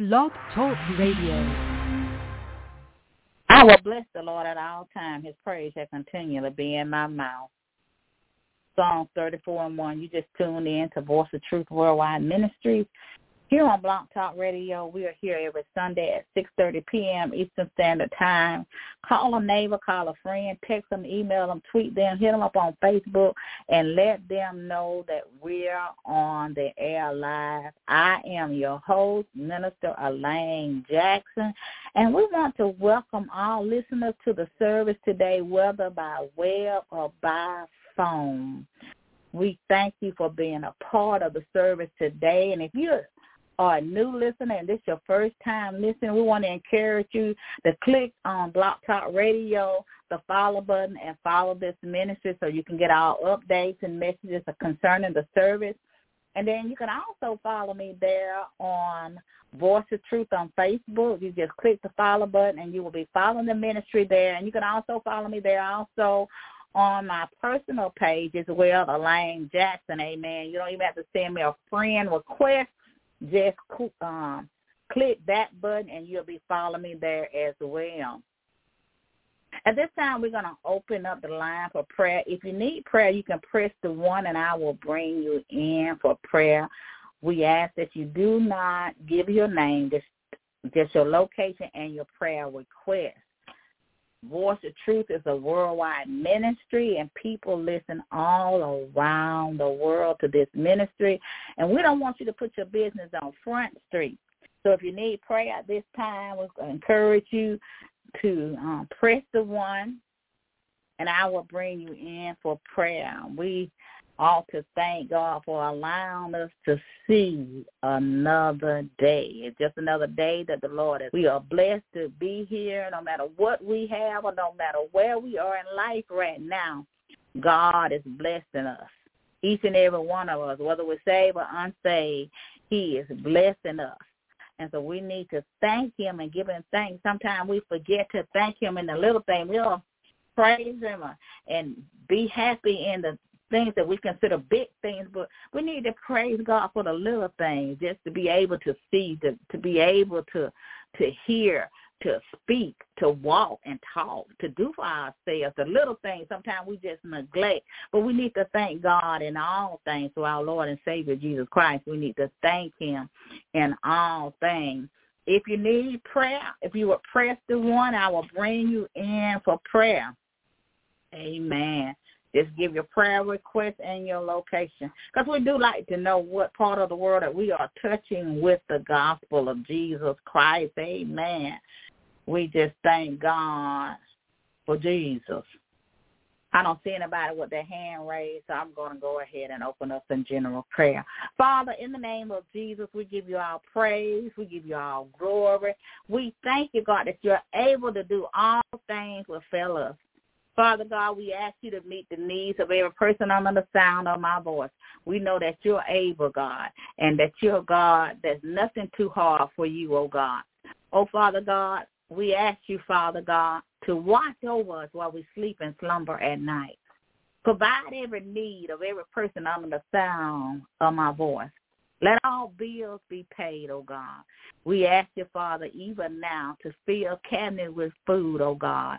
Blog Talk Radio. I will bless the Lord at all times. His praise shall continually be in my mouth. Psalm 34 and 1. You just tuned in to Voice of Truth Worldwide Ministries. Here on Blog Talk Radio, we are here every Sunday at 6.30 p.m. Eastern Standard Time. Call a neighbor, call a friend, text them, email them, tweet them, hit them up on Facebook, and let them know that we're on the air live. I am your host, Minister Elaine Jackson, and we want to welcome all listeners to the service today, whether by web or by phone. We thank you for being a part of the service today. And if you're are a new listener and this is your first time listening, we want to encourage you to click on Blog Talk Radio, the follow button, and follow this ministry so you can get all updates and messages concerning the service. And then you can also follow me there on Voice of Truth on Facebook. You just click the follow button and you will be following the ministry there. And you can also follow me there also on my personal page as well, Elaine Jackson, amen. You don't even have to send me a friend request just um, click that button and you'll be following me there as well. At this time, we're going to open up the line for prayer. If you need prayer, you can press the one and I will bring you in for prayer. We ask that you do not give your name, just, just your location and your prayer request. Voice of Truth is a worldwide ministry, and people listen all around the world to this ministry. And we don't want you to put your business on Front Street. So if you need prayer at this time, we encourage you to um, press the one, and I will bring you in for prayer. We ought to thank God for allowing us to see another day. It's just another day that the Lord is. We are blessed to be here no matter what we have or no matter where we are in life right now. God is blessing us. Each and every one of us, whether we're saved or unsaved, he is blessing us. And so we need to thank him and give him thanks. Sometimes we forget to thank him in the little thing. We'll praise him and be happy in the things that we consider big things, but we need to praise God for the little things, just to be able to see, to to be able to to hear, to speak, to walk and talk, to do for ourselves. The little things sometimes we just neglect, but we need to thank God in all things through our Lord and Savior Jesus Christ. We need to thank him in all things. If you need prayer, if you would press the one, I will bring you in for prayer. Amen. Just give your prayer request and your location. Because we do like to know what part of the world that we are touching with the gospel of Jesus Christ. Amen. We just thank God for Jesus. I don't see anybody with their hand raised, so I'm going to go ahead and open up in general prayer. Father, in the name of Jesus, we give you our praise. We give you our glory. We thank you, God, that you're able to do all things with fellows. Father God, we ask you to meet the needs of every person under the sound of my voice. We know that you're able, God, and that you're God. There's nothing too hard for you, oh God. Oh, Father God, we ask you, Father God, to watch over us while we sleep and slumber at night. Provide every need of every person under the sound of my voice. Let all bills be paid, oh God. We ask you, Father, even now to fill cabinet with food, oh God.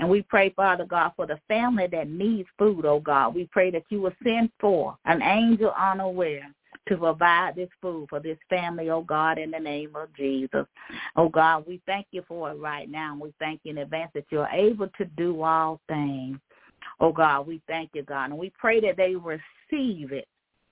And we pray, Father God, for the family that needs food, oh God. We pray that you will send for an angel unaware to provide this food for this family, oh God, in the name of Jesus. Oh God, we thank you for it right now. We thank you in advance that you're able to do all things. Oh God, we thank you, God. And we pray that they receive it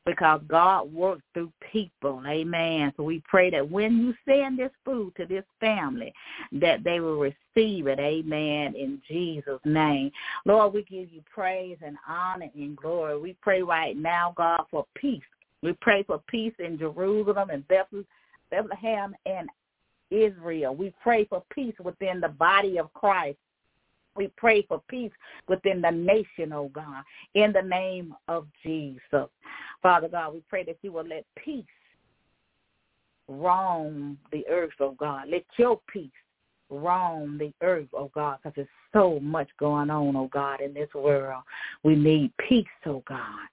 because God works through people. Amen. So we pray that when you send this food to this family, that they will receive it. Amen. In Jesus' name. Lord, we give you praise and honor and glory. We pray right now, God, for peace. We pray for peace in Jerusalem and Bethlehem and Israel. We pray for peace within the body of Christ. We pray for peace within the nation, oh God, in the name of Jesus. Father God, we pray that you will let peace roam the earth, oh God. Let your peace roam the earth, oh God, because there's so much going on, oh God, in this world. We need peace, oh God.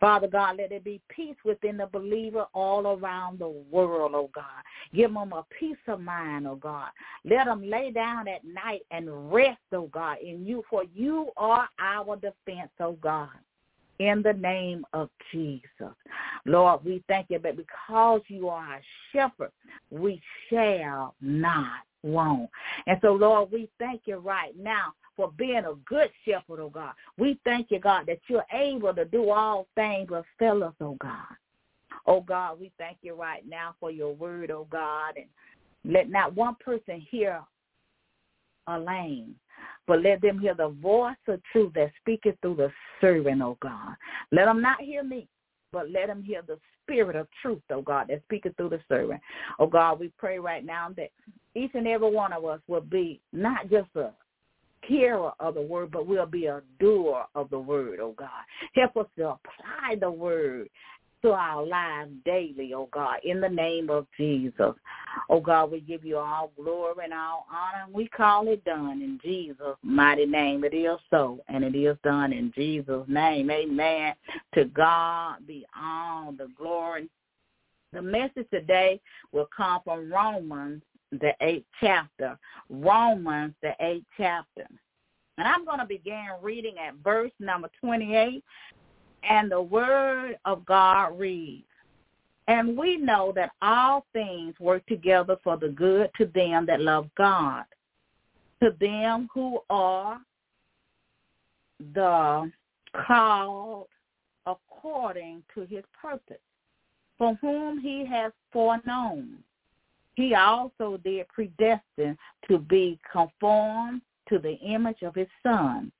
Father God, let there be peace within the believer all around the world, oh God. Give them a peace of mind, oh God. Let them lay down at night and rest, oh God, in you, for you are our defense, oh God in the name of Jesus. Lord, we thank you that because you are our shepherd, we shall not want. And so, Lord, we thank you right now for being a good shepherd, oh God. We thank you, God, that you're able to do all things but fail us, oh God. Oh God, we thank you right now for your word, oh God, and let not one person hear Elaine but let them hear the voice of truth that speaketh through the servant, oh God. Let them not hear me, but let them hear the spirit of truth, oh God, that speaketh through the servant. Oh God, we pray right now that each and every one of us will be not just a hearer of the word, but we'll be a doer of the word, oh God. Help us to apply the word to our lives daily, oh God, in the name of Jesus. Oh God, we give you all glory and all honor. We call it done in Jesus' mighty name. It is so, and it is done in Jesus' name. Amen. To God be all the glory. The message today will come from Romans, the eighth chapter. Romans, the eighth chapter. And I'm going to begin reading at verse number 28 and the word of God reads, And we know that all things work together for the good to them that love God, to them who are the called according to his purpose, for whom he has foreknown. He also did predestine to be conformed to the image of his son,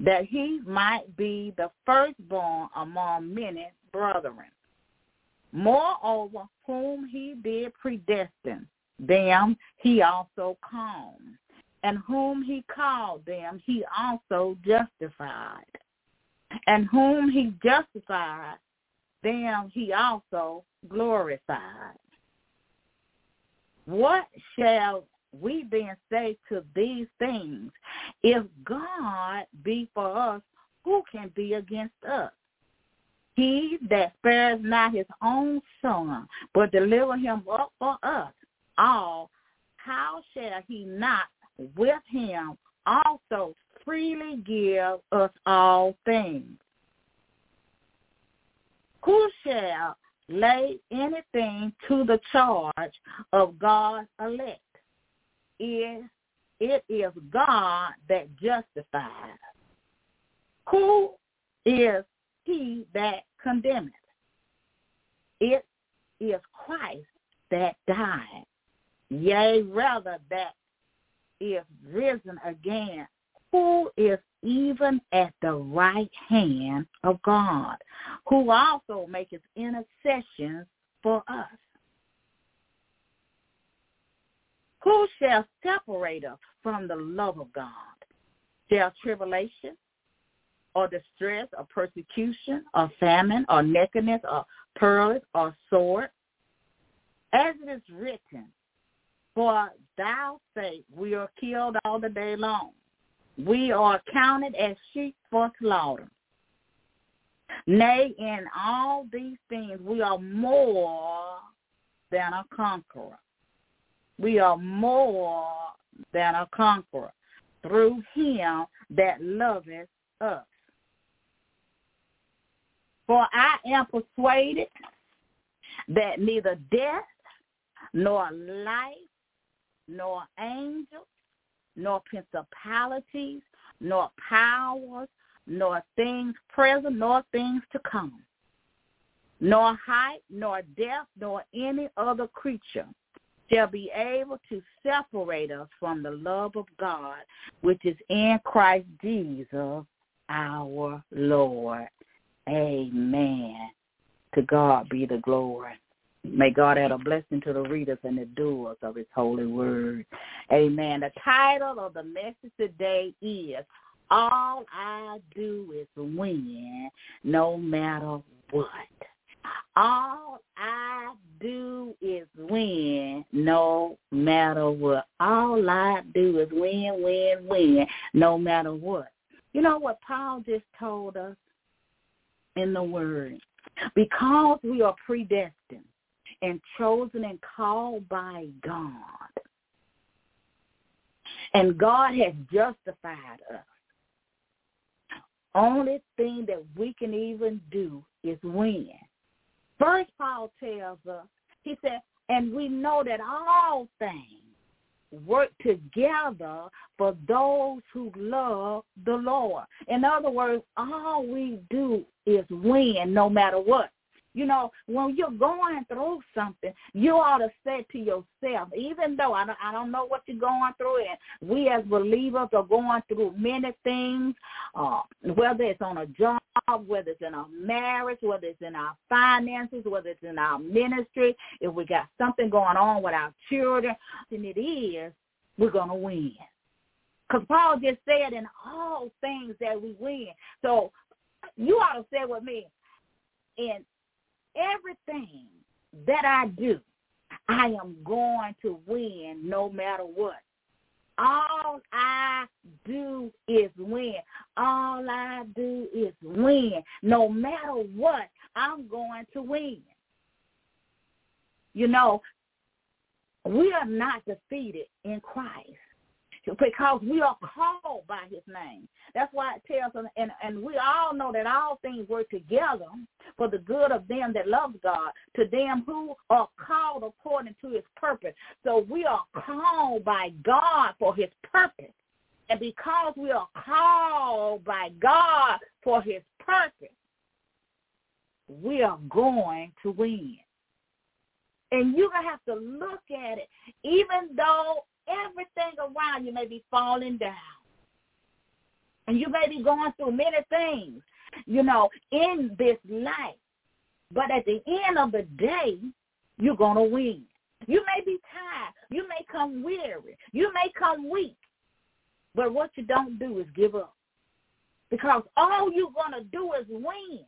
that he might be the firstborn among many brethren. Moreover, whom he did predestine, them he also called. And whom he called them, he also justified. And whom he justified, them he also glorified. What shall we then say to these things, if God be for us, who can be against us? He that spares not his own son, but deliver him up for us all, how shall he not with him also freely give us all things? Who shall lay anything to the charge of God's elect? Is it is God that justifies. Who is he that condemneth? It is Christ that died, yea, rather that is risen again, who is even at the right hand of God, who also maketh intercessions for us. Who shall separate us from the love of God? Shall tribulation or distress or persecution or famine or nakedness or pearls or sword? As it is written, for thou sake we are killed all the day long. We are counted as sheep for slaughter. Nay, in all these things we are more than a conqueror we are more than a conqueror through him that loveth us. For I am persuaded that neither death, nor life, nor angels, nor principalities, nor powers, nor things present, nor things to come, nor height, nor depth, nor any other creature shall be able to separate us from the love of God, which is in Christ Jesus our Lord. Amen. To God be the glory. May God add a blessing to the readers and the doers of his holy word. Amen. The title of the message today is All I Do Is Win No Matter What. All I do is win no matter what. All I do is win, win, win no matter what. You know what Paul just told us in the word? Because we are predestined and chosen and called by God. And God has justified us. Only thing that we can even do is win. First, Paul tells us, he said, and we know that all things work together for those who love the Lord. In other words, all we do is win no matter what. You know, when you're going through something, you ought to say to yourself, even though I don't, I don't know what you're going through, and we as believers are going through many things, uh, whether it's on a job, whether it's in our marriage, whether it's in our finances, whether it's in our ministry, if we got something going on with our children, and it is, we're going to win. Because Paul just said in all things that we win. So you ought to say with me, in everything that I do, I am going to win no matter what. All I do is win. All I do is win. No matter what, I'm going to win. You know, we are not defeated in Christ because we are called by his name. That's why it tells us, and, and we all know that all things work together for the good of them that love God, to them who are called according to his purpose. So we are called by God for his purpose. And because we are called by God for his purpose, we are going to win. And you're going to have to look at it, even though everything around you may be falling down. And you may be going through many things, you know, in this life. But at the end of the day, you're going to win. You may be tired. You may come weary. You may come weak. But what you don't do is give up. Because all you're going to do is win,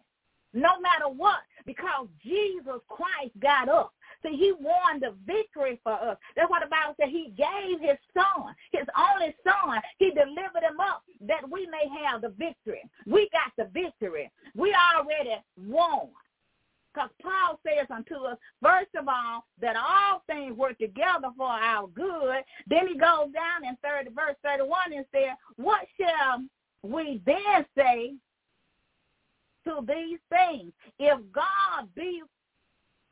no matter what, because Jesus Christ got up. See, he won the victory for us. That's what the Bible said. He gave his son, his only son. He delivered him up that we may have the victory. We got the victory. We already won. Because Paul says unto us, first of all, that all things work together for our good. Then he goes down in 30, verse 31 and says, what shall we then say to these things? If God be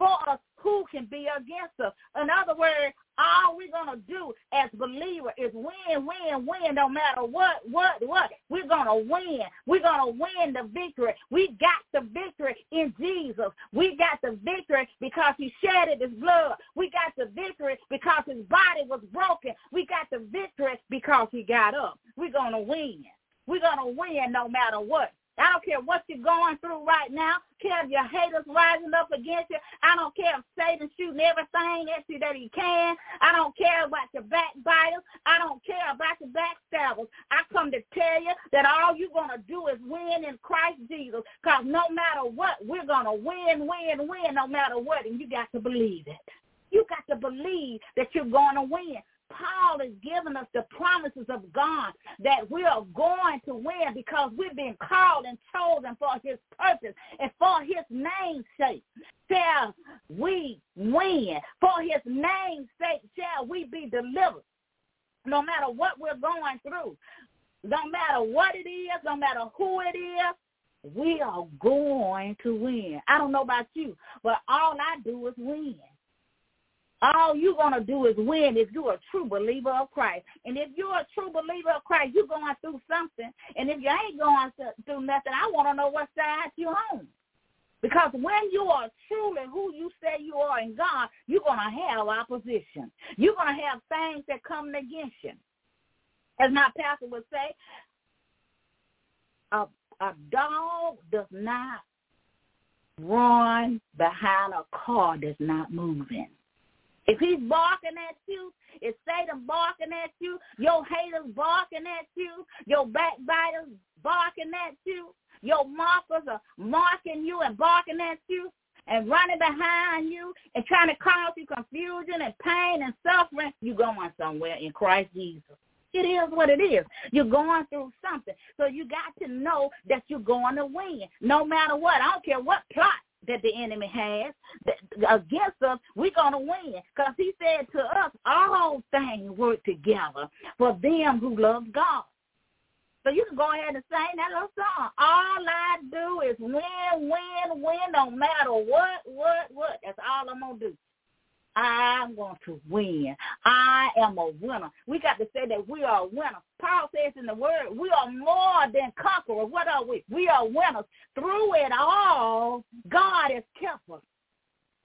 for us, who can be against us? In other words, all we're going to do as believers is win, win, win, no matter what, what, what. We're going to win. We're going to win the victory. We got the victory in Jesus. We got the victory because he shedded his blood. We got the victory because his body was broken. We got the victory because he got up. We're going to win. We're going to win no matter what. I don't care what you're going through right now. Care if your haters rising up against you. I don't care if Satan shooting everything at you that he can. I don't care about your backbiters. I don't care about your backstabbers. I come to tell you that all you're going to do is win in Christ Jesus. Because no matter what, we're going to win, win, win no matter what. And you got to believe it. You got to believe that you're going to win. Paul is giving us the promises of God that we are going to win because we've been called and chosen for his purpose and for his name's sake. Shall we win? For his name's sake shall we be delivered. No matter what we're going through, no matter what it is, no matter who it is, we are going to win. I don't know about you, but all I do is win. All you're going to do is win if you're a true believer of Christ. And if you're a true believer of Christ, you're going through something. And if you ain't going through nothing, I want to know what side you're on. Because when you are truly who you say you are in God, you're going to have opposition. You're going to have things that come against you. As my pastor would say, a, a dog does not run behind a car that's not moving. If he's barking at you, if Satan barking at you, your haters barking at you, your backbiters barking at you, your mockers are marking you and barking at you, and running behind you and trying to cause you confusion and pain and suffering, you're going somewhere in Christ Jesus. It is what it is. You're going through something. So you got to know that you're going to win no matter what. I don't care what plot that the enemy has against us, we're going to win. Because he said to us, all things work together for them who love God. So you can go ahead and sing that little song. All I do is win, win, win, no matter what, what, what. That's all I'm going to do. I'm going to win. I am a winner. We got to say that we are a winner. Paul says in the word, we are more than conquerors. What are we? We are winners. Through it all, God has kept us.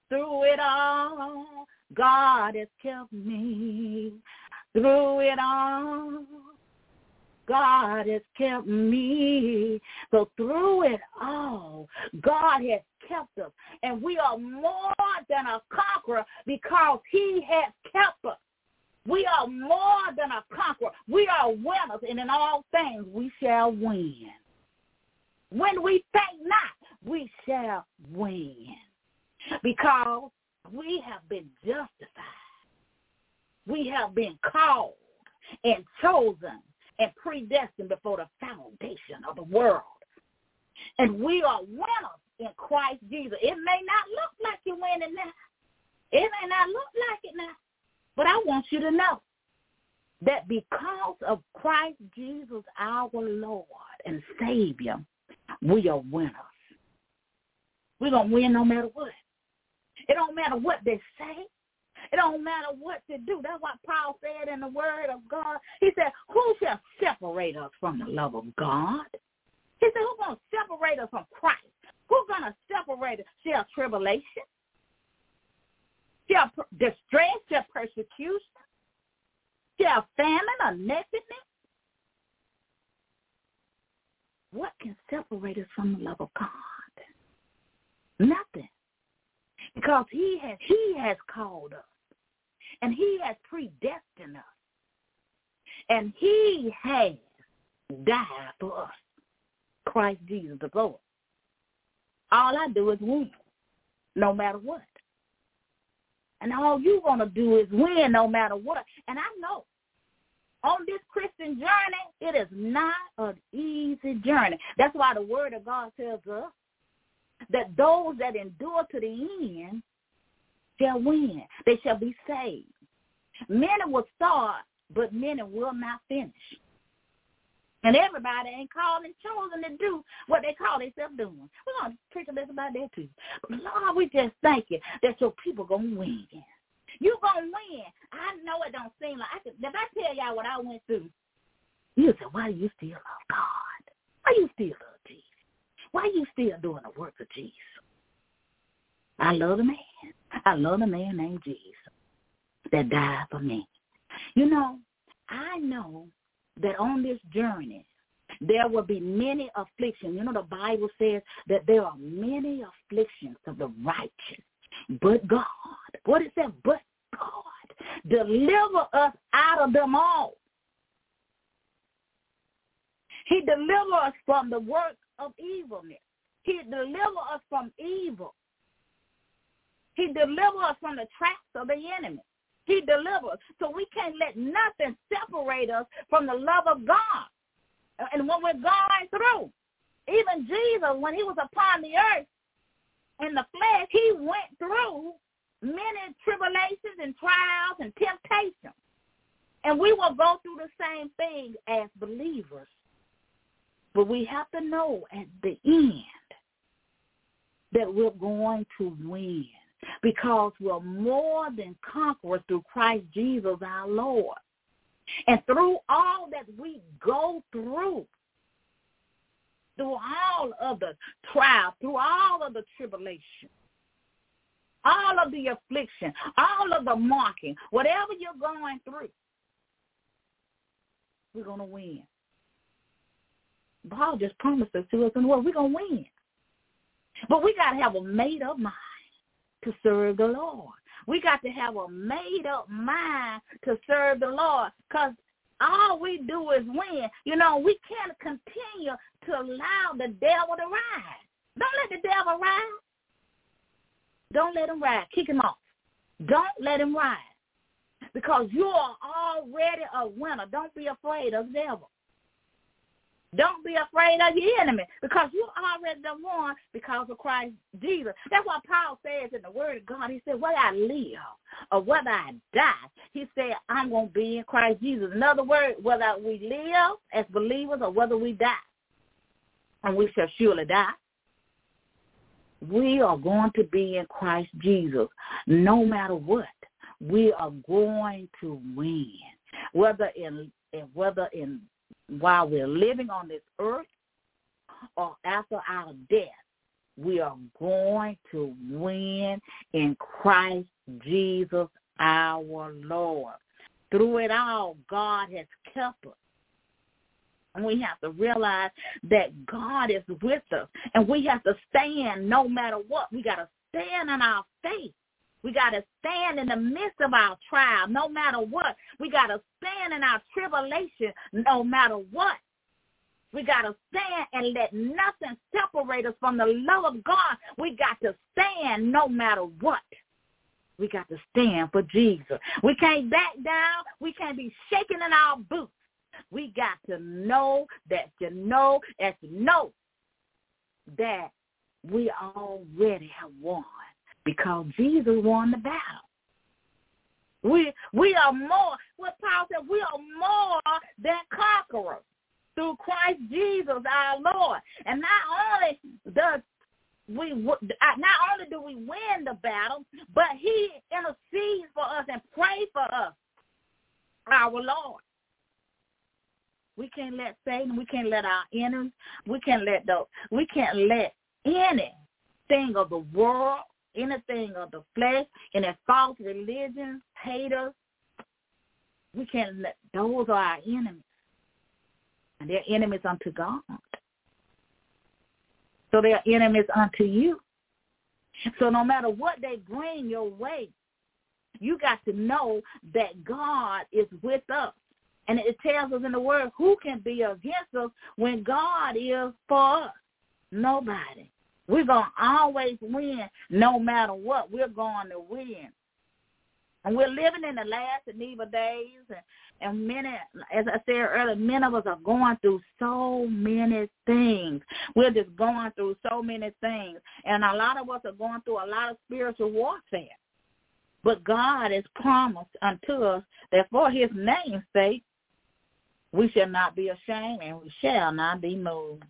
Through it all, God has kept me. Through it all, God has kept me. So through it all, God has kept us. And we are more than a conqueror because he has kept us. We are more than a conqueror. We are winners, and in all things we shall win. When we think not, we shall win. Because we have been justified. We have been called and chosen and predestined before the foundation of the world. And we are winners in Christ Jesus. It may not look like you're winning now. It may not look like it now. But I want you to know that because of Christ Jesus, our Lord and Savior, we are winners. We're going to win no matter what. It don't matter what they say. It don't matter what to do. That's what Paul said in the word of God. He said, who shall separate us from the love of God? He said, who's going to separate us from Christ? Who's going to separate us? Shall tribulation? Shall distress? Shall persecution? Shall famine or nakedness? What can separate us from the love of God? Nothing. Because he has he has called us. And he has predestined us. And he has died for us. Christ Jesus the Lord. All I do is win, no matter what. And all you're going to do is win no matter what. And I know on this Christian journey, it is not an easy journey. That's why the word of God tells us that those that endure to the end shall win. They shall be saved. Many will start, but many will not finish. And everybody ain't called and chosen to do what they call themselves doing. We're going to preach a little about that too. But Lord, we just thank you that your people going to win. You going to win. I know it don't seem like, I could, if I tell y'all what I went through, you say, why do you still love God? Why you still love Jesus? Why you still doing the work of Jesus? I love the man. I love the man named Jesus that died for me. You know, I know that on this journey, there will be many afflictions. You know, the Bible says that there are many afflictions of the righteous, but God, what is that? But God, deliver us out of them all. He deliver us from the work of evilness. He deliver us from evil. He deliver us from the traps of the enemy. He delivers. So we can't let nothing separate us from the love of God. And when we're going through, even Jesus, when he was upon the earth in the flesh, he went through many tribulations and trials and temptations. And we will go through the same thing as believers. But we have to know at the end that we're going to win because we're more than conquerors through Christ Jesus our Lord. And through all that we go through, through all of the trials, through all of the tribulation, all of the affliction, all of the marking, whatever you're going through, we're going to win. Paul just promised us to us in the world, we're going to win. But we got to have a made-up mind to serve the Lord. We got to have a made up mind to serve the Lord because all we do is win. You know, we can't continue to allow the devil to ride. Don't let the devil ride. Don't let him ride. Kick him off. Don't let him ride. Because you are already a winner. Don't be afraid of the devil. Don't be afraid of your enemy because you already done won because of Christ Jesus. That's what Paul says in the Word of God. He said, whether I live or whether I die, he said, I'm going to be in Christ Jesus. In other words, whether we live as believers or whether we die, and we shall surely die, we are going to be in Christ Jesus no matter what. We are going to win, whether in whether in while we're living on this earth or after our death, we are going to win in Christ Jesus our Lord. Through it all, God has kept us. And we have to realize that God is with us. And we have to stand no matter what. We got to stand in our faith. We got to stand in the midst of our trial, no matter what. We got to stand in our tribulation, no matter what. We got to stand and let nothing separate us from the love of God. We got to stand no matter what. We got to stand for Jesus. We can't back down. We can't be shaking in our boots. We got to know that you know as you know that we already have won because Jesus won the battle. We we are more. What Paul said, we are more than conquerors through Christ Jesus our Lord. And not only does we uh, not only do we win the battle, but He intercedes for us and prays for us, our Lord. We can't let Satan, we can't let our enemies, we can't let the, we can't let anything of the world anything of the flesh, and any false religions, haters. We can't let those are our enemies. And they're enemies unto God. So they're enemies unto you. So no matter what they bring your way, you got to know that God is with us. And it tells us in the word who can be against us when God is for us. Nobody. We're going to always win no matter what. We're going to win. And we're living in the last and evil days. And, and many, as I said earlier, many of us are going through so many things. We're just going through so many things. And a lot of us are going through a lot of spiritual warfare. But God has promised unto us that for his name's sake, we shall not be ashamed and we shall not be moved.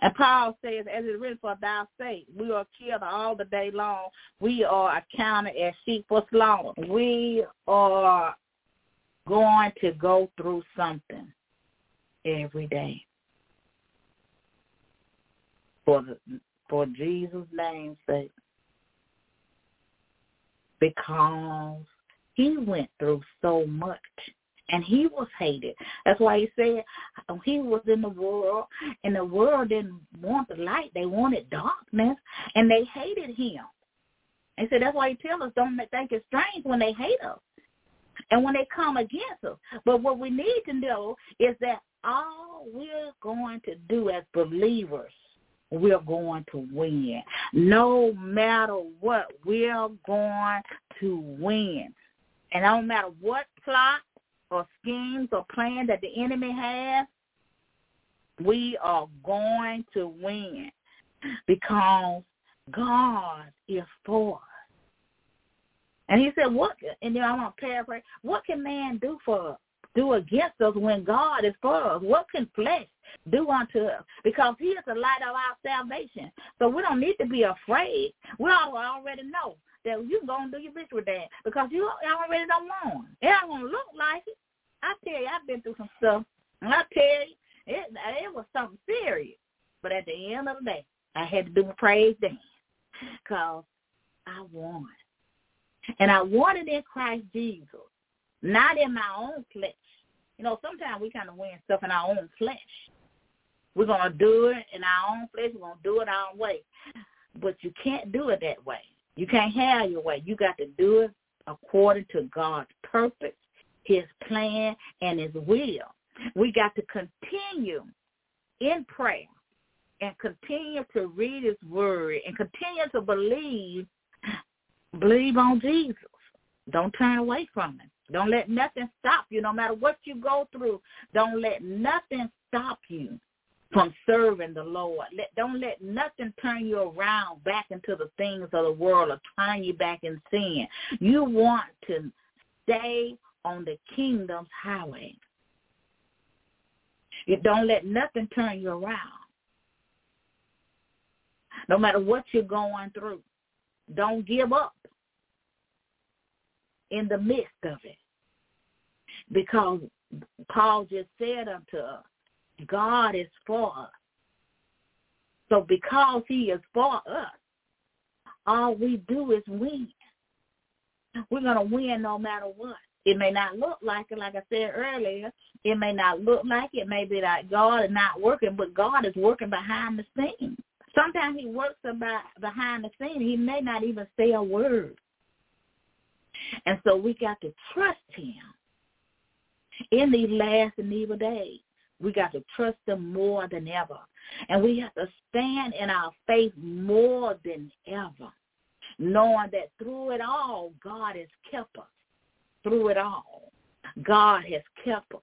And Paul says, as it is written for thy sake, we are killed all the day long. We are accounted as sheep for slaughter. We are going to go through something every day. For the, for Jesus' name's sake. Because he went through so much and he was hated. That's why he said um, he was in the world, and the world didn't want the light; they wanted darkness, and they hated him. And so that's why he tells us don't think it's strange when they hate us and when they come against us. But what we need to know is that all we're going to do as believers, we're going to win. No matter what, we're going to win. And no matter what plot or schemes or plan that the enemy has, we are going to win because God is for us. And he said, what, and then I want to paraphrase, what can man do for do against us when God is for us? What can flesh do unto us? Because he is the light of our salvation. So we don't need to be afraid. We already know that you can go and do your best with that because you already don't want. It don't want to look like it. I tell you, I've been through some stuff, and I tell you, it it was something serious. But at the end of the day, I had to do a praise dance because I won, and I won it in Christ Jesus, not in my own flesh. You know, sometimes we kind of win stuff in our own flesh. We're gonna do it in our own flesh. We're gonna do it our own way, but you can't do it that way. You can't have your way. You got to do it according to God's purpose his plan and his will. We got to continue in prayer and continue to read his word and continue to believe, believe on Jesus. Don't turn away from him. Don't let nothing stop you. No matter what you go through, don't let nothing stop you from serving the Lord. Let, don't let nothing turn you around back into the things of the world or turn you back in sin. You want to stay on the kingdom's highway. You don't let nothing turn you around. No matter what you're going through, don't give up in the midst of it. Because Paul just said unto us, God is for us. So because he is for us, all we do is win. We're going to win no matter what. It may not look like it, like I said earlier. It may not look like it. may be like God is not working, but God is working behind the scenes. Sometimes he works about behind the scenes. He may not even say a word. And so we got to trust him in these last and evil days. We got to trust him more than ever. And we have to stand in our faith more than ever, knowing that through it all, God has kept us. Through it all, God has kept us.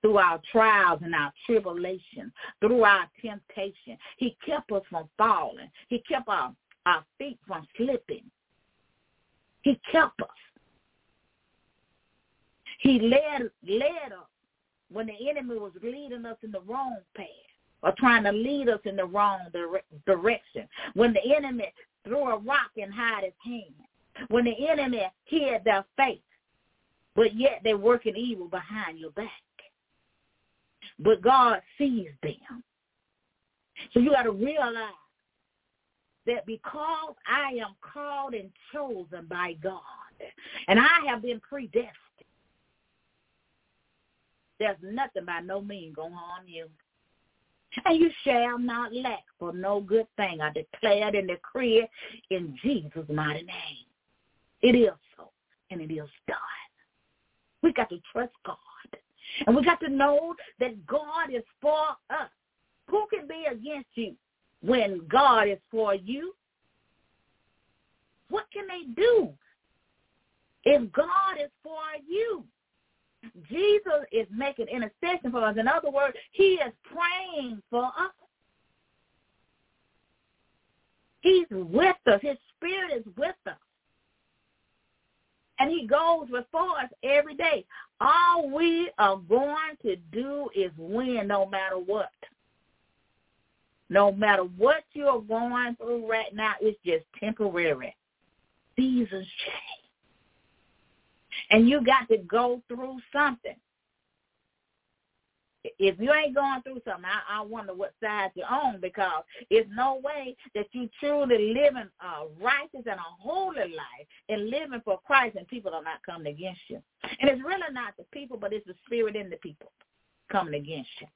Through our trials and our tribulations, through our temptation, he kept us from falling. He kept our, our feet from slipping. He kept us. He led led us when the enemy was leading us in the wrong path or trying to lead us in the wrong dire- direction. When the enemy threw a rock and hide his hand. When the enemy hid their face, but yet they're working evil behind your back. But God sees them. So you got to realize that because I am called and chosen by God, and I have been predestined, there's nothing by no means going to harm you. And you shall not lack for no good thing. I declare and decree in Jesus' mighty name. It is so, and it is done. We got to trust God. And we got to know that God is for us. Who can be against you when God is for you? What can they do if God is for you? Jesus is making intercession for us. In other words, he is praying for us. He's with us. His spirit is with us. And he goes before us every day. All we are going to do is win no matter what. No matter what you're going through right now, it's just temporary. Seasons change. And you got to go through something. If you ain't going through something, I, I wonder what side you're on because it's no way that you truly living a righteous and a holy life and living for Christ and people are not coming against you. And it's really not the people, but it's the spirit in the people coming against you.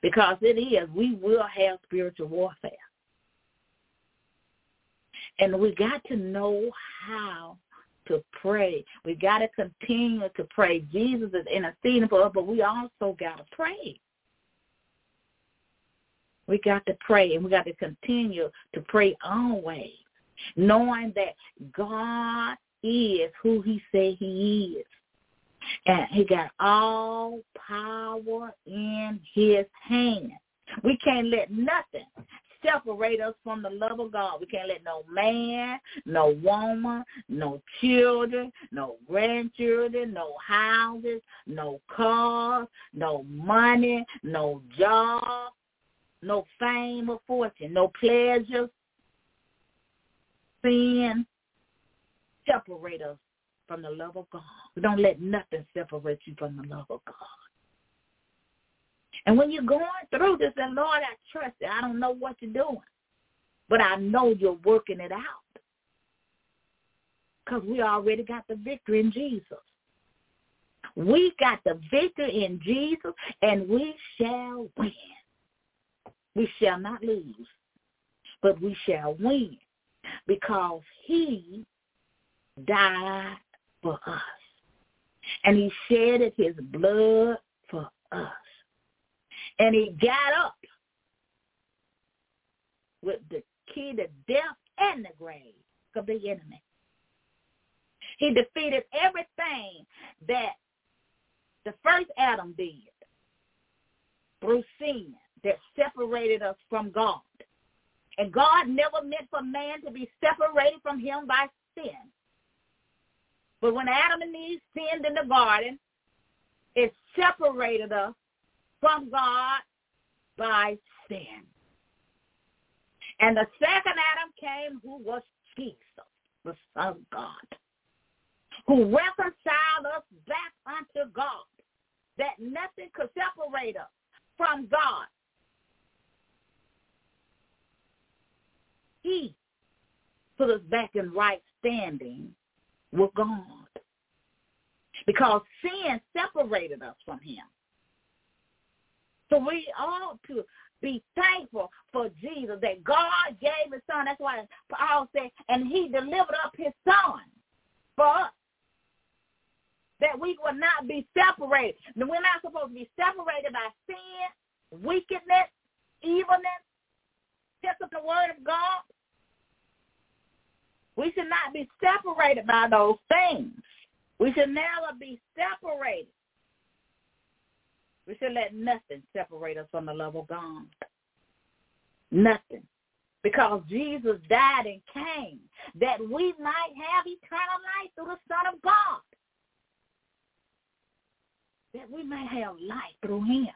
Because it is, we will have spiritual warfare. And we got to know how to pray. We got to continue to pray. Jesus is interceding for us, but we also got to pray. We got to pray, and we got to continue to pray always, knowing that God is who he said he is. And he got all power in his hand. We can't let nothing separate us from the love of God. We can't let no man, no woman, no children, no grandchildren, no houses, no cars, no money, no job, no fame or fortune, no pleasure, sin, separate us from the love of God. We Don't let nothing separate you from the love of God. And when you're going through this, and Lord, I trust you. I don't know what you're doing, but I know you're working it out because we already got the victory in Jesus. We got the victory in Jesus, and we shall win. We shall not lose, but we shall win because he died for us. And he shedded his blood for us. And he got up with the key to death and the grave of the enemy. He defeated everything that the first Adam did through sin that separated us from God. And God never meant for man to be separated from him by sin. But when Adam and Eve sinned in the garden, it separated us from God by sin. And the second Adam came who was Jesus, the Son of God, who reconciled us back unto God, that nothing could separate us from God. He put us back in right standing with God because sin separated us from him. So we ought to be thankful for Jesus that God gave his son. That's why Paul said, and he delivered up his son for us. That we will not be separated. We're not supposed to be separated by sin, wickedness, evilness, just the word of God. We should not be separated by those things. We should never be separated. We should let nothing separate us from the love of God. Nothing. Because Jesus died and came that we might have eternal life through the Son of God. That we might have life through him.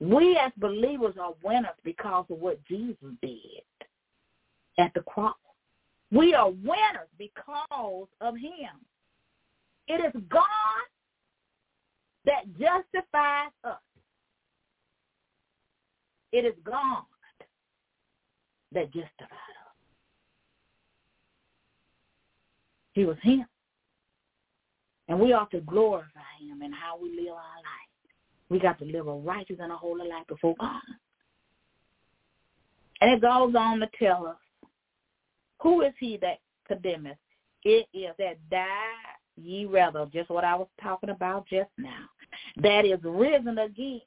We as believers are winners because of what Jesus did at the cross. We are winners because of him. It is God that justifies us. It is God that justifies us. He was him. And we ought to glorify him in how we live our life. We got to live a righteous and a holy life before God. And it goes on to tell us who is he that condemneth? It is that die ye rather, just what I was talking about just now. That is risen again.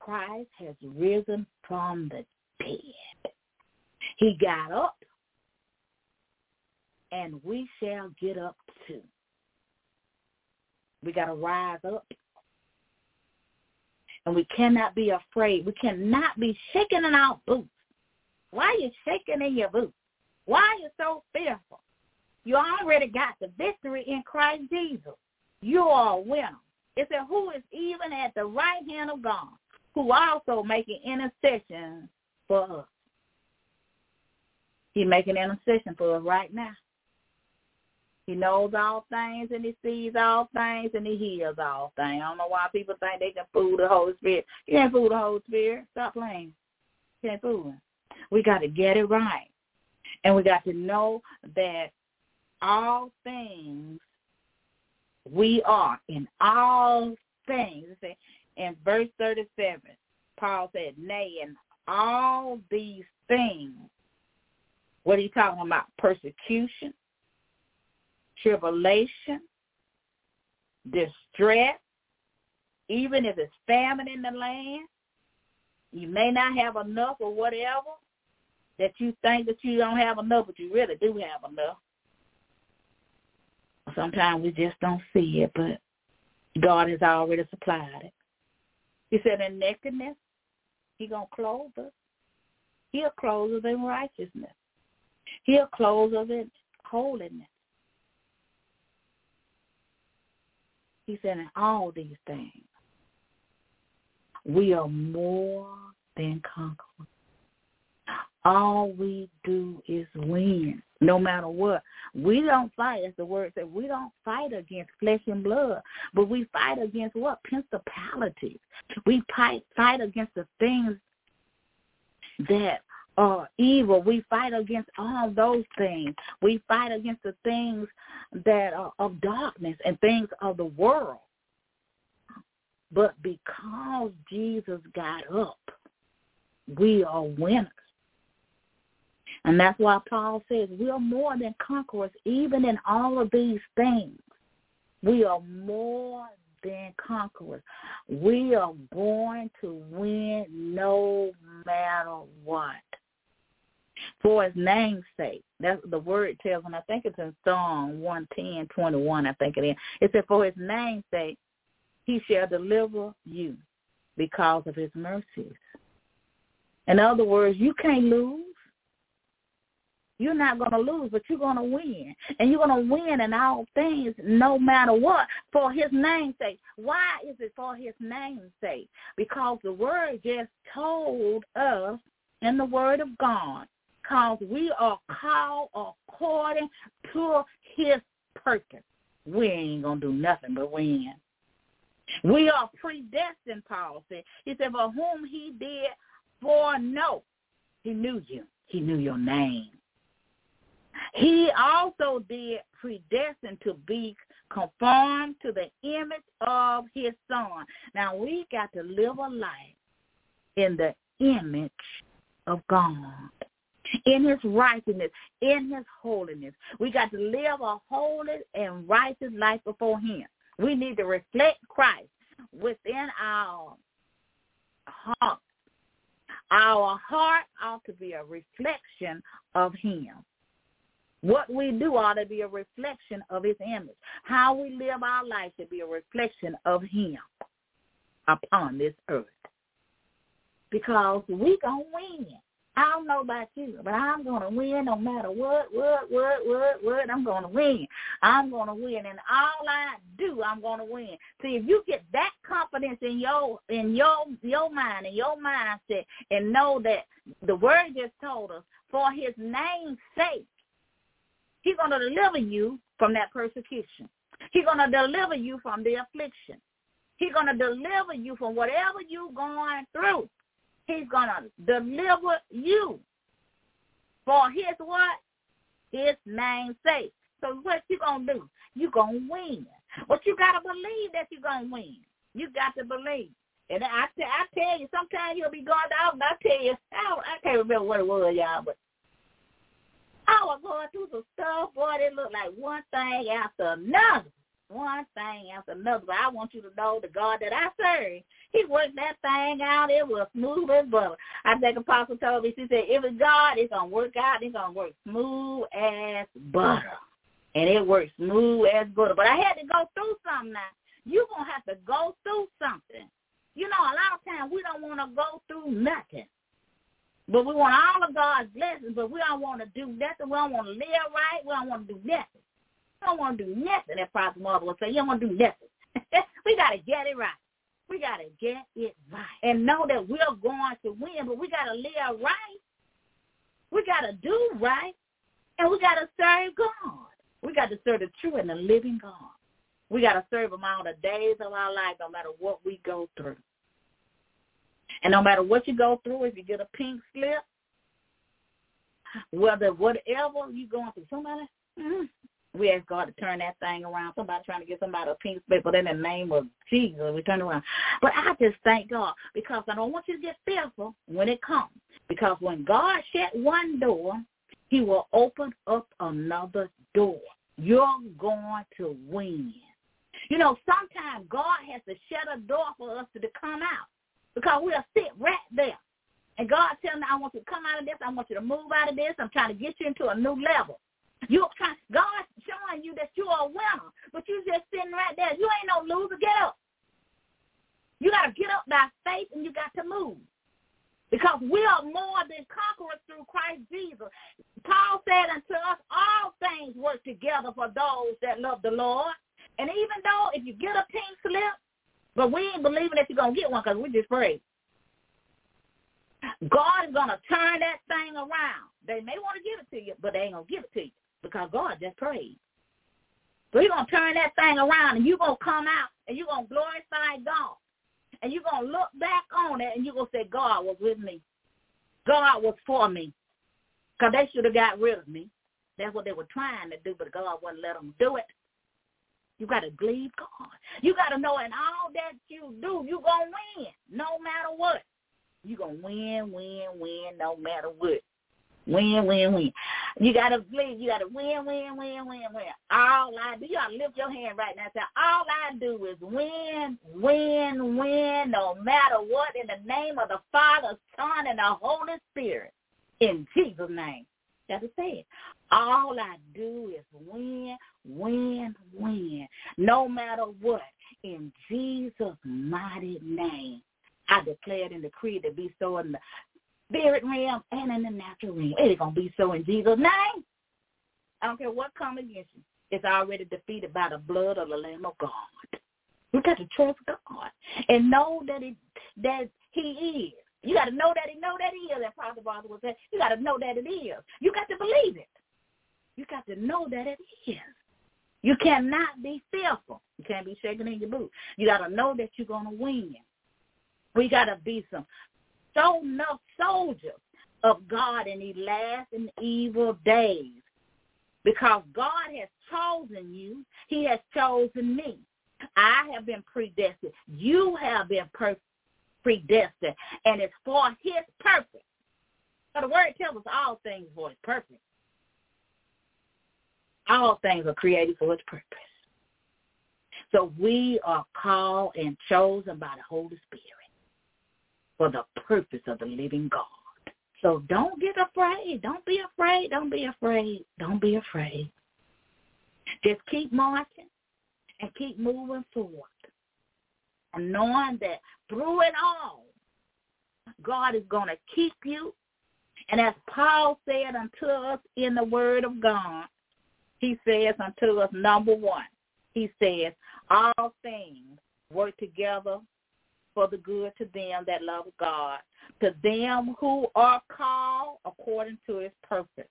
Christ has risen from the dead. He got up, and we shall get up too. We got to rise up. And we cannot be afraid. We cannot be shaking in our boots. Why are you shaking in your boots? Why are you so fearful? You already got the victory in Christ Jesus. You are a winner. It said, who is even at the right hand of God, who also making intercession for us. He's making intercession for us right now. He knows all things and he sees all things and he hears all things. I don't know why people think they can fool the Holy Spirit. You can't fool the Holy Spirit. Stop playing. You can't fool him. We got to get it right. And we got to know that all things we are in all things. In verse 37, Paul said, nay, in all these things, what are you talking about? Persecution, tribulation, distress, even if it's famine in the land, you may not have enough or whatever, that you think that you don't have enough, but you really do have enough. Sometimes we just don't see it, but God has already supplied it. He said in nakedness, he going to clothe us. He'll clothe us in righteousness. He'll clothe us in holiness. He said in all these things, we are more than conquerors all we do is win, no matter what. We don't fight, as the word said, we don't fight against flesh and blood, but we fight against what? Principalities. We fight, fight against the things that are evil. We fight against all those things. We fight against the things that are of darkness and things of the world. But because Jesus got up, we are winners. And that's why Paul says we are more than conquerors even in all of these things. We are more than conquerors. We are going to win no matter what. For his name's sake. That's the word tells, and I think it's in Psalm 110, 21, I think it is. It said, for his name's sake, he shall deliver you because of his mercies. In other words, you can't lose. You're not going to lose, but you're going to win. And you're going to win in all things no matter what for his name's sake. Why is it for his name's sake? Because the word just told us in the word of God because we are called according to his purpose. We ain't going to do nothing but win. We are predestined, Paul said. He said, for whom he did foreknow. He knew you. He knew your name. He also did predestined to be conformed to the image of his son. Now we got to live a life in the image of God in his righteousness, in his holiness. We got to live a holy and righteous life before him. We need to reflect Christ within our heart. Our heart ought to be a reflection of him. What we do ought to be a reflection of his image. How we live our life should be a reflection of him upon this earth. Because we going to win. I don't know about you, but I'm going to win no matter what, what, what, what, what. I'm going to win. I'm going to win, and all I do, I'm going to win. See, if you get that confidence in your in your your mind and your mindset, and know that the word just told us, for His name's sake, He's going to deliver you from that persecution. He's going to deliver you from the affliction. He's going to deliver you from whatever you're going through. He's going to deliver you for his what? His name's sake. So what you going to do? you going to win. But you got to believe that you're going to win. You got to believe. And I, I tell you, sometimes you'll be going down, and I tell you, I, I can't remember what it was, y'all, but I was going through some stuff, boy, it looked like one thing after another one thing after another. But I want you to know the God that I serve. He worked that thing out. It was smooth as butter. I think Apostle told me, she said, if it's God, it's going to work out. It's going to work smooth as butter. And it works smooth as butter. But I had to go through something now. You're going to have to go through something. You know, a lot of times we don't want to go through nothing. But we want all of God's blessings, but we don't want to do nothing. We don't want to live right. We don't want to do nothing don't want to do nothing, that Prophet Mother will say. You don't want to do nothing. we got to get it right. We got to get it right. And know that we're going to win, but we got to live right. We got to do right. And we got to serve God. We got to serve the true and the living God. We got to serve him all the days of our life, no matter what we go through. And no matter what you go through, if you get a pink slip, whether whatever you're going through, somebody, mm, we ask God to turn that thing around. Somebody trying to get somebody a pink slip, but in the name of Jesus, we turn around. But I just thank God because I don't want you to get fearful when it comes. Because when God shut one door, he will open up another door. You're going to win. You know, sometimes God has to shut a door for us to come out because we'll sit right there. And God telling me, I want you to come out of this. I want you to move out of this. I'm trying to get you into a new level. You're trying, God showing you that you're a winner, but you're just sitting right there. You ain't no loser. Get up. You got to get up by faith and you got to move. Because we are more than conquerors through Christ Jesus. Paul said unto us, all things work together for those that love the Lord. And even though if you get a pink slip, but we ain't believing that you're going to get one because we just prayed. God is going to turn that thing around. They may want to give it to you, but they ain't going to give it to you because God just prayed. So he's going to turn that thing around and you're going to come out and you're going to glorify God. And you're going to look back on it and you're going to say, God was with me. God was for me. Because they should have got rid of me. That's what they were trying to do, but God wouldn't let them do it. You got to believe God. You got to know in all that you do, you're going to win no matter what. You're going to win, win, win no matter what. Win, win, win. You gotta believe. You gotta win, win, win, win, win. All I do, you gotta lift your hand right now and say, all I do is win, win, win, no matter what, in the name of the Father, Son, and the Holy Spirit. In Jesus' name. That's say it. All I do is win, win, win, no matter what. In Jesus' mighty name. I declare and decree to be so in the spirit realm and in the natural realm. It is going to be so in Jesus' name. I don't care what comes against you. It's already defeated by the blood of the Lamb of God. We got to trust God and know that it that He is. You got to know that He know that He is. That Father Father was saying. You got to know that it is. You got to believe it. You got to know that it is. You cannot be fearful. You can't be shaking in your boots. You got to know that you're going to win. We got to be some so enough soldiers of God in these last and evil days. Because God has chosen you. He has chosen me. I have been predestined. You have been per- predestined. And it's for his purpose. So the word tells us all things for his purpose. All things are created for his purpose. So we are called and chosen by the Holy Spirit for the purpose of the living God. So don't get afraid. Don't be afraid. Don't be afraid. Don't be afraid. Just keep marching and keep moving forward. And knowing that through it all, God is going to keep you. And as Paul said unto us in the word of God, he says unto us, number one, he says, all things work together for the good to them that love God, to them who are called according to his purpose.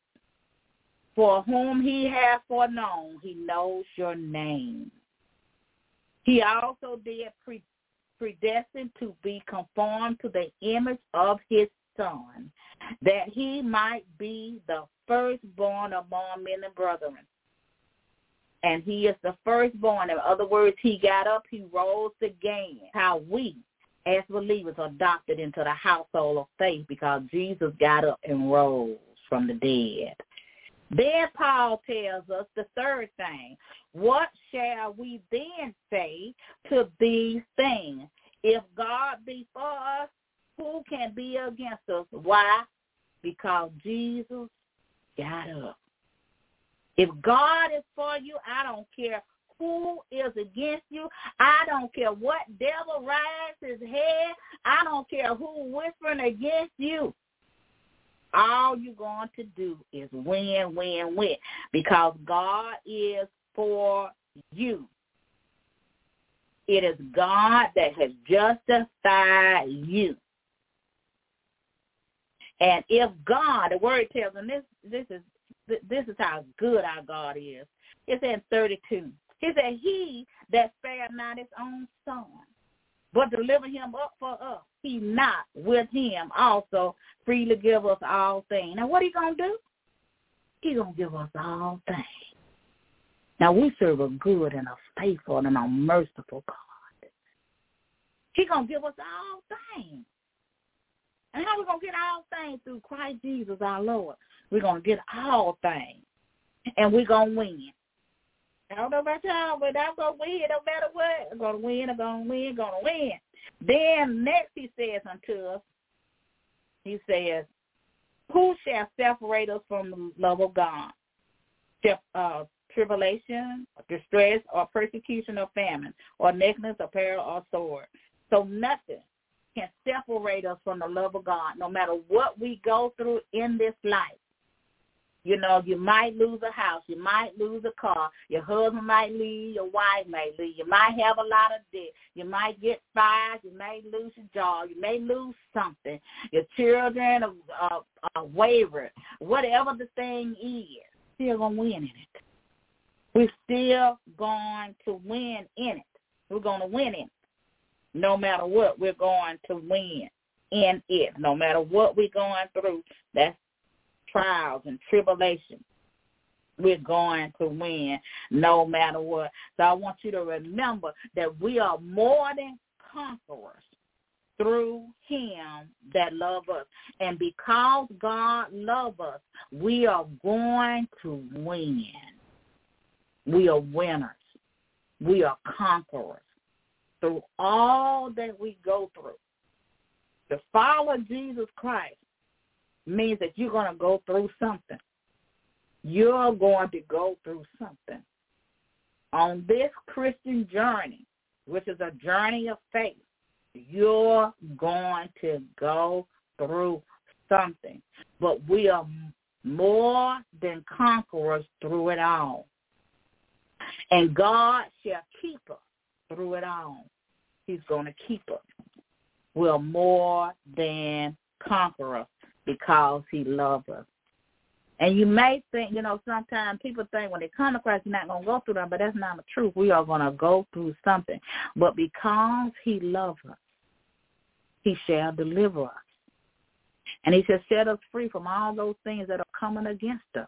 For whom he hath foreknown, he knows your name. He also did pre- predestined to be conformed to the image of his son, that he might be the firstborn among many brethren. And he is the firstborn. In other words, he got up, he rose again. How we as believers adopted into the household of faith because Jesus got up and rose from the dead. Then Paul tells us the third thing. What shall we then say to these things? If God be for us, who can be against us? Why? Because Jesus got up. If God is for you, I don't care who is against you. I don't care what devil rises his head. I don't care who whispering against you. All you're going to do is win, win, win because God is for you. It is God that has justified you. And if God, the word tells, them this this is this is how good our God is. It's in 32. He said, he that spared not his own son, but delivered him up for us, he not with him also freely give us all things. Now what he going to do? He going to give us all things. Now we serve a good and a faithful and a merciful God. He going to give us all things. And how we going to get all things? Through Christ Jesus our Lord. We're going to get all things. And we're going to win. I don't know about y'all, but I'm gonna win no matter what. I'm gonna win, I'm gonna win, gonna win. Then next he says unto us, he says, Who shall separate us from the love of God? Uh, tribulation, distress, or persecution, or famine, or nakedness, or peril, or sword. So nothing can separate us from the love of God, no matter what we go through in this life. You know, you might lose a house. You might lose a car. Your husband might leave. Your wife might leave. You might have a lot of debt. You might get fired. You may lose your job. You may lose something. Your children are, are, are wayward. Whatever the thing is, still to win in it. We're still going to win in it. We're to win in it. No matter what, we're going to win in it. No matter what we're going through, that's trials and tribulations, we're going to win no matter what. So I want you to remember that we are more than conquerors through him that love us. And because God love us, we are going to win. We are winners. We are conquerors through all that we go through. To follow Jesus Christ means that you're going to go through something. You're going to go through something. On this Christian journey, which is a journey of faith, you're going to go through something. But we are more than conquerors through it all. And God shall keep us through it all. He's going to keep us. We're more than conquerors because he loves us. And you may think, you know, sometimes people think when they come to Christ, you're not going to go through them, but that's not the truth. We are going to go through something. But because he loves us, he shall deliver us. And he shall set us free from all those things that are coming against us.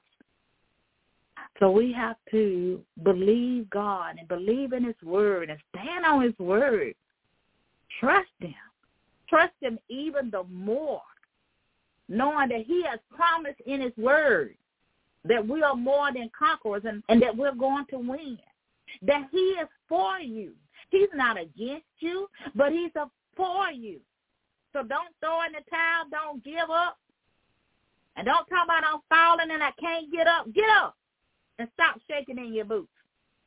So we have to believe God and believe in his word and stand on his word. Trust him. Trust him even the more, knowing that he has promised in his word that we are more than conquerors and, and that we're going to win. That he is for you. He's not against you, but he's a for you. So don't throw in the towel. Don't give up. And don't talk about I'm falling and I can't get up. Get up and stop shaking in your boots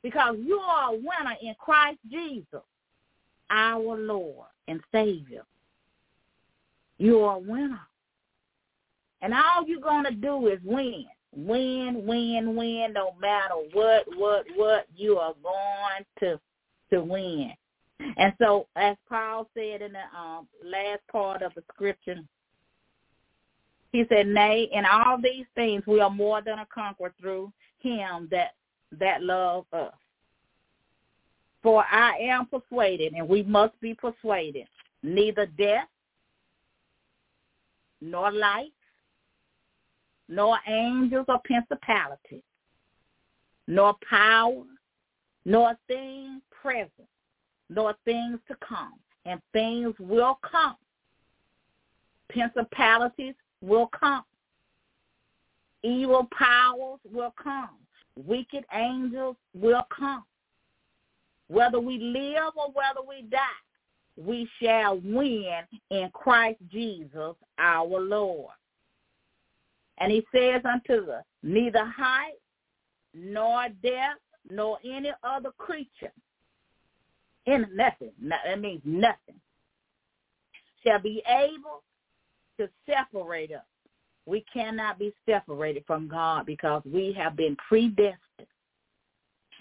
because you are a winner in Christ Jesus, our Lord and Savior. You are a winner. And all you're going to do is win. Win, win, win, no matter what, what, what, you are going to to win. And so, as Paul said in the um, last part of the scripture, he said, "Nay, in all these things we are more than a conqueror through Him that that love us. For I am persuaded, and we must be persuaded, neither death, nor life, nor angels or principalities, nor power, nor things present, nor things to come. And things will come. Principalities will come. Evil powers will come. Wicked angels will come. Whether we live or whether we die, we shall win in Christ Jesus our Lord. And he says unto us, neither height, nor depth, nor any other creature in nothing. That means nothing. Shall be able to separate us. We cannot be separated from God because we have been predestined.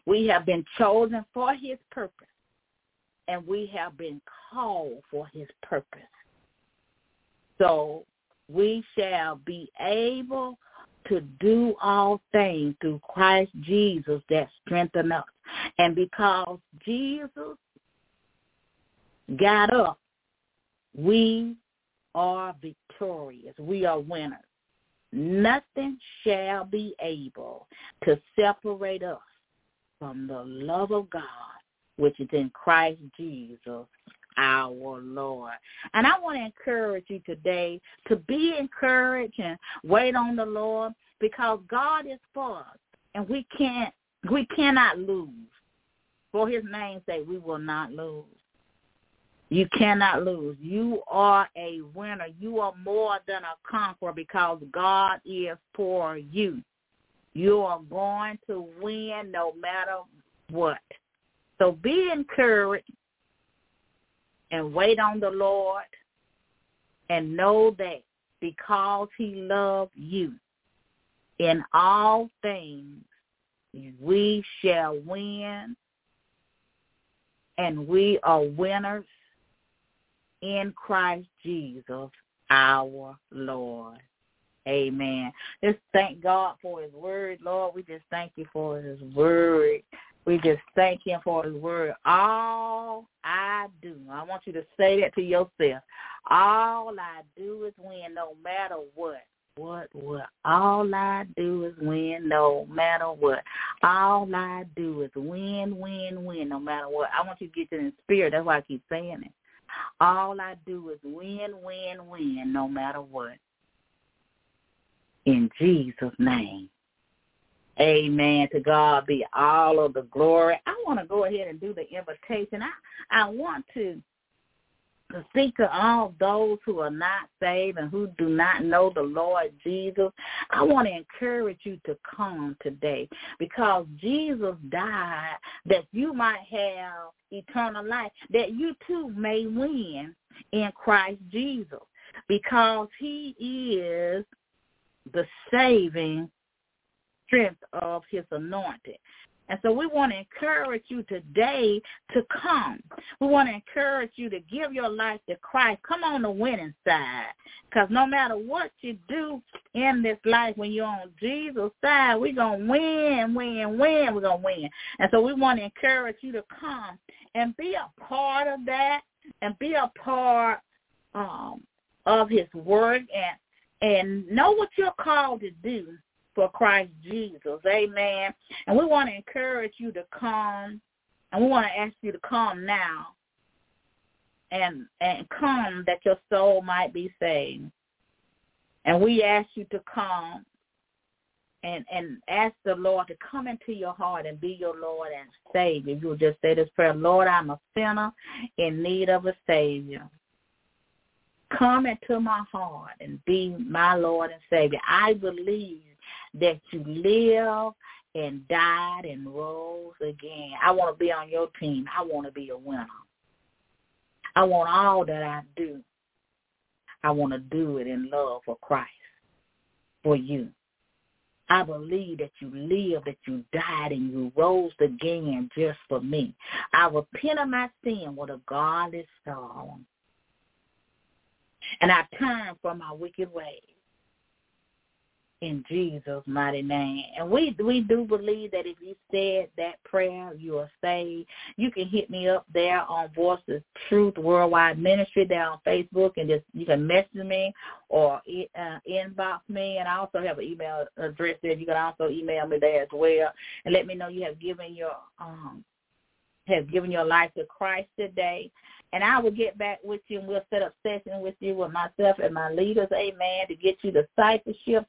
We have been chosen for his purpose. And we have been called for his purpose. So we shall be able to do all things through Christ Jesus that strengthen us. And because Jesus got up, we are victorious. We are winners. Nothing shall be able to separate us from the love of God, which is in Christ Jesus, our Lord. And I want to encourage you today to be encouraged and wait on the Lord because God is for us and we can't we cannot lose. For his name's sake, we will not lose. You cannot lose. You are a winner. You are more than a conqueror because God is for you. You are going to win no matter what. So be encouraged and wait on the Lord and know that because he loved you in all things, we shall win and we are winners in Christ Jesus our Lord. Amen. Just thank God for his word, Lord. We just thank you for his word. We just thank him for his word. All I do, I want you to say that to yourself. All I do is win no matter what. What, what? All I do is win no matter what. All I do is win, win, win no matter what. I want you to get to the spirit. That's why I keep saying it. All I do is win, win, win, no matter what. In Jesus' name. Amen. To God be all of the glory. I want to go ahead and do the invitation. I, I want to speak to all those who are not saved and who do not know the Lord Jesus, I want to encourage you to come today because Jesus died that you might have eternal life, that you too may win in Christ Jesus because he is the saving strength of his anointing. And so we want to encourage you today to come. We want to encourage you to give your life to Christ. Come on the winning side. Because no matter what you do in this life, when you're on Jesus' side, we're going to win, win, win. We're going to win. And so we want to encourage you to come and be a part of that and be a part um, of his work and and know what you're called to do for Christ Jesus. Amen. And we want to encourage you to come, and we want to ask you to come now and and come that your soul might be saved. And we ask you to come and and ask the Lord to come into your heart and be your Lord and Savior. You will just say this prayer, Lord, I'm a sinner in need of a Savior. Come into my heart and be my Lord and Savior. I believe that you live and died and rose again. I want to be on your team. I want to be a winner. I want all that I do. I want to do it in love for Christ, for you. I believe that you live, that you died, and you rose again just for me. I repent of my sin with a godly sorrow. And I turn from my wicked ways in Jesus' mighty name. And we we do believe that if you said that prayer, you are saved. You can hit me up there on Voice of Truth Worldwide Ministry there on Facebook, and just you can message me or uh, inbox me. And I also have an email address there. You can also email me there as well, and let me know you have given your um have given your life to Christ today. And I will get back with you and we'll set up session with you with myself and my leaders, amen, to get you discipleship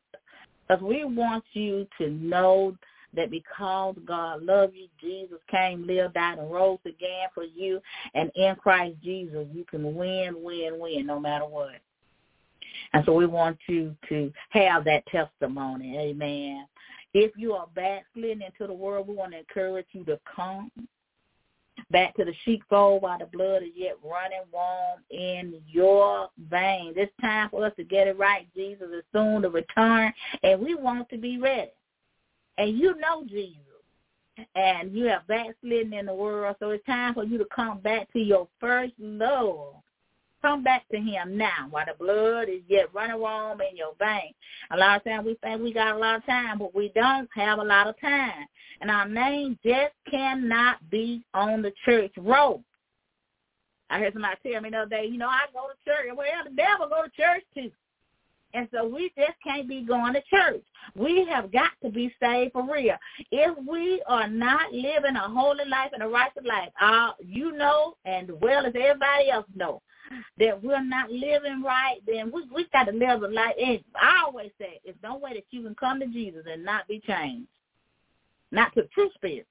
because we want you to know that because God loves you, Jesus came, lived, died, and rose again for you. And in Christ Jesus, you can win, win, win, no matter what. And so we want you to have that testimony. Amen. If you are backsliding into the world, we want to encourage you to come back to the sheepfold while the blood is yet running warm in your veins. It's time for us to get it right. Jesus is soon to return, and we want to be ready. And you know Jesus, and you have backslidden in the world, so it's time for you to come back to your first love. Come back to him now while the blood is yet running warm in your veins. A lot of times we think we got a lot of time, but we don't have a lot of time. And our name just cannot be on the church roll. I heard somebody tell me the other day, you know, I go to church. Well, the devil go to church too. And so we just can't be going to church. We have got to be saved for real. If we are not living a holy life and a righteous life, uh, you know, and well as everybody else know, that we're not living right, then we we got to live a life. And I always say, it's no way that you can come to Jesus and not be changed, not to true spirit,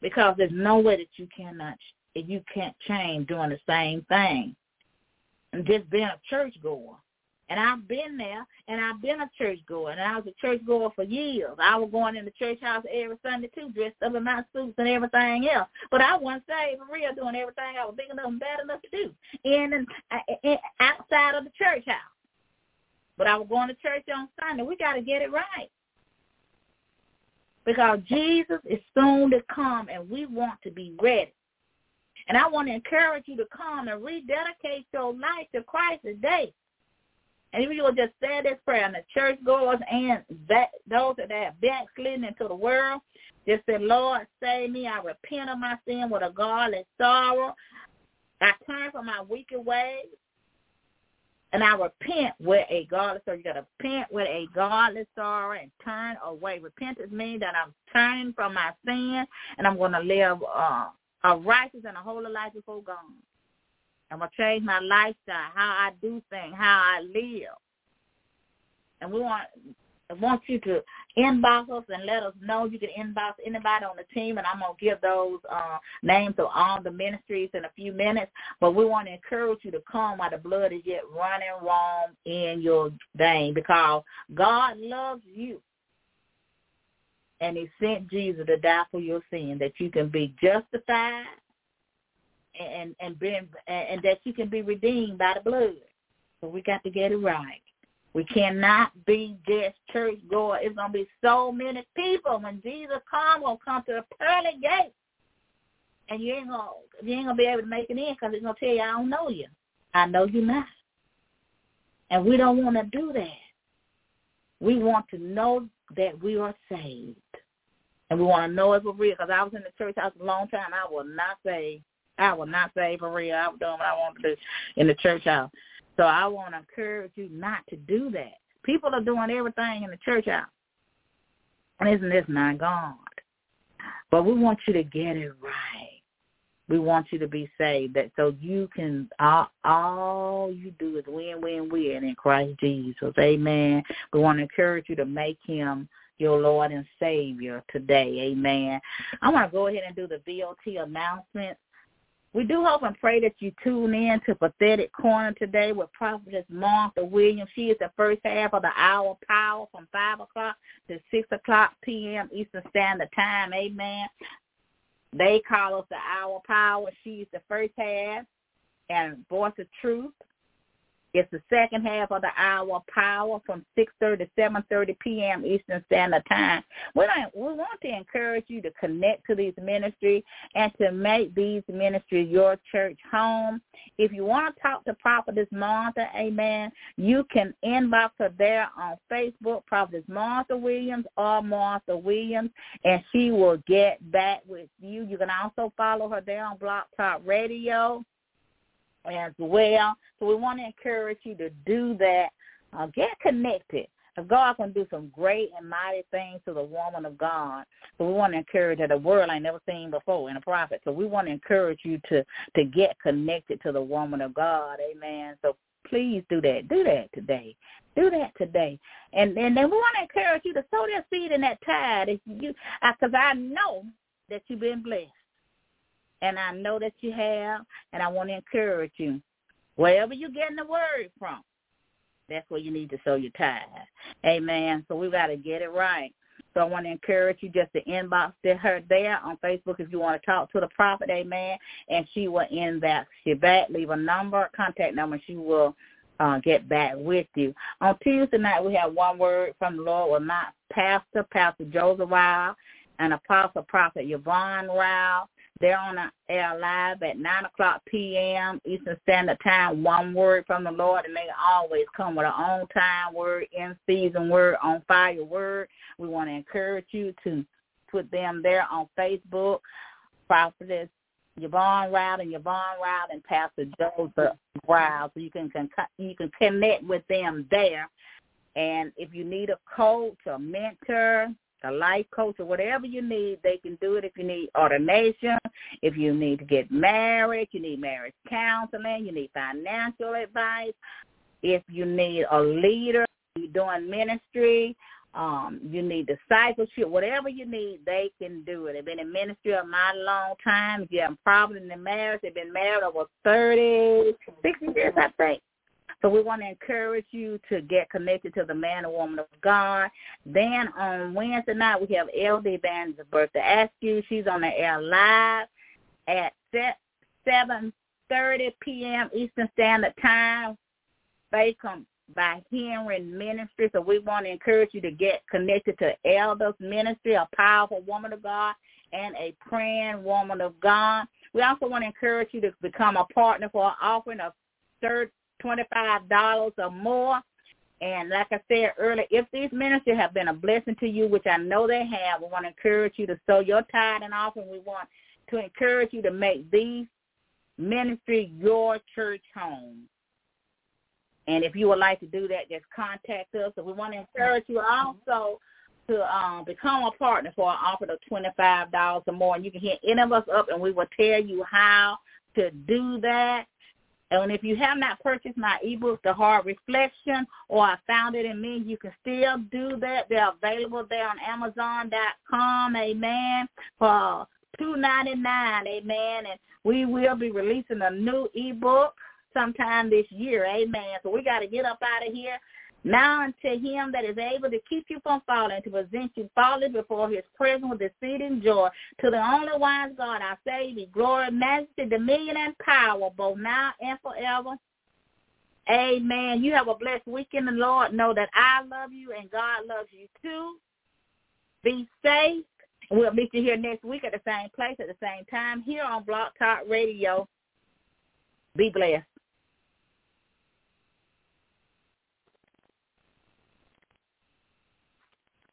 because there's no way that you cannot, you can't change doing the same thing, and just being a church goer. And I've been there, and I've been a church goer, and I was a church goer for years. I was going in the church house every Sunday too, dressed up in my suits and everything else. But I wasn't saved for real, doing everything I was big enough and bad enough to do in and in, outside of the church house. But I was going to church on Sunday. We got to get it right because Jesus is soon to come, and we want to be ready. And I want to encourage you to come and rededicate your life to Christ today. And if you will just say this prayer, and the church goers and that those that have backslidden into the world, just say, Lord, save me. I repent of my sin with a godly sorrow. I turn from my wicked ways. And I repent with a godly sorrow. You got to repent with a godly sorrow and turn away. Repentance means that I'm turning from my sin and I'm going to live uh, a righteous and a holy life before God. I'm gonna change my lifestyle, how I do things, how I live. And we want I want you to inbox us and let us know. You can inbox anybody on the team, and I'm going to give those uh, names of all the ministries in a few minutes. But we want to encourage you to come while the blood is yet running warm in your vein because God loves you. And he sent Jesus to die for your sin, that you can be justified and and been and that you can be redeemed by the blood. So we got to get it right. We cannot be just church goer. It's gonna be so many people when Jesus comes. Gonna come to the pearly gate, and you ain't gonna you ain't gonna be able to make it in because it's gonna tell you I don't know you. I know you not, and we don't want to do that. We want to know that we are saved, and we want to know it for real. Because I was in the church house a long time. I will not say I will not say for real. I was doing what I want to do in the church house. So I want to encourage you not to do that. People are doing everything in the church house. And isn't this not God? But we want you to get it right. We want you to be saved that so you can all, all you do is win, win, win in Christ Jesus. Amen. We want to encourage you to make him your Lord and Savior today. Amen. I want to go ahead and do the VOT announcements. We do hope and pray that you tune in to Prophetic Corner today with Prophetess Martha Williams. She is the first half of the hour power from 5 o'clock to 6 o'clock p.m. Eastern Standard Time. Amen. They call us the hour power. She's the first half. And Voice of Truth it's the second half of the hour power from 6.30 to 7.30 p.m. Eastern Standard Time. We, we want to encourage you to connect to these ministries and to make these ministries your church home. If you want to talk to Prophetess Martha, amen, you can inbox her there on Facebook, Prophetess Martha Williams or Martha Williams, and she will get back with you. You can also follow her there on Blog Talk Radio as well. So we want to encourage you to do that. Uh, get connected. God can do some great and mighty things to the woman of God. So we want to encourage that the world ain't never seen before in a prophet. So we want to encourage you to to get connected to the woman of God. Amen. So please do that. Do that today. Do that today. And and then we want to encourage you to sow that seed in that tithe. If you, because I know that you've been blessed and I know that you have, and I want to encourage you. Wherever you're getting the word from, that's where you need to sow your tithe. Amen. So we got to get it right. So I want to encourage you just to inbox her there on Facebook if you want to talk to the prophet, amen. And she will inbox you back, leave a number, contact number. She will uh, get back with you. On Tuesday night, we have one word from the Lord with my pastor, Pastor Joseph Ryle, and Apostle Prophet Yvonne Ryle. They're on air live at 9 o'clock p.m. Eastern Standard Time, one word from the Lord, and they always come with an on-time word, in-season word, on-fire word. We want to encourage you to put them there on Facebook, Prophetess Yvonne Ryle and Yvonne Ryle and Pastor Joseph Ryle, so you can, can you can connect with them there. And if you need a coach, a mentor, a life coach or whatever you need, they can do it if you need ordination, if you need to get married, you need marriage counseling, you need financial advice, if you need a leader, you're doing ministry, um, you need discipleship, whatever you need, they can do it. They've been in ministry a mighty long time. If you have problems in the marriage, they've been married over 30, 60 years, I think. So we want to encourage you to get connected to the man or woman of God. Then on Wednesday night, we have LD Evangelist Bertha Askew. She's on the air live at 7.30 p.m. Eastern Standard Time. Come by hearing ministry. So we want to encourage you to get connected to Elders Ministry, a powerful woman of God and a praying woman of God. We also want to encourage you to become a partner for an offering of third $25 or more. And like I said earlier, if these ministries have been a blessing to you, which I know they have, we want to encourage you to sow your tithe and offering. We want to encourage you to make these ministry your church home. And if you would like to do that, just contact us. So we want to encourage you also to um, become a partner for an offer of $25 or more. And you can hit any of us up, and we will tell you how to do that. And if you have not purchased my ebook, The Hard Reflection, or I found it in me, you can still do that. They're available there on Amazon.com, amen, for two ninety nine, amen. And we will be releasing a new ebook sometime this year, amen. So we got to get up out of here. Now unto him that is able to keep you from falling, to present you faultless before his presence with exceeding joy. To the only wise God, I say, be glory, majesty, dominion, and power, both now and forever. Amen. You have a blessed week in the Lord. Know that I love you and God loves you too. Be safe. We'll meet you here next week at the same place at the same time here on Blog Talk Radio. Be blessed.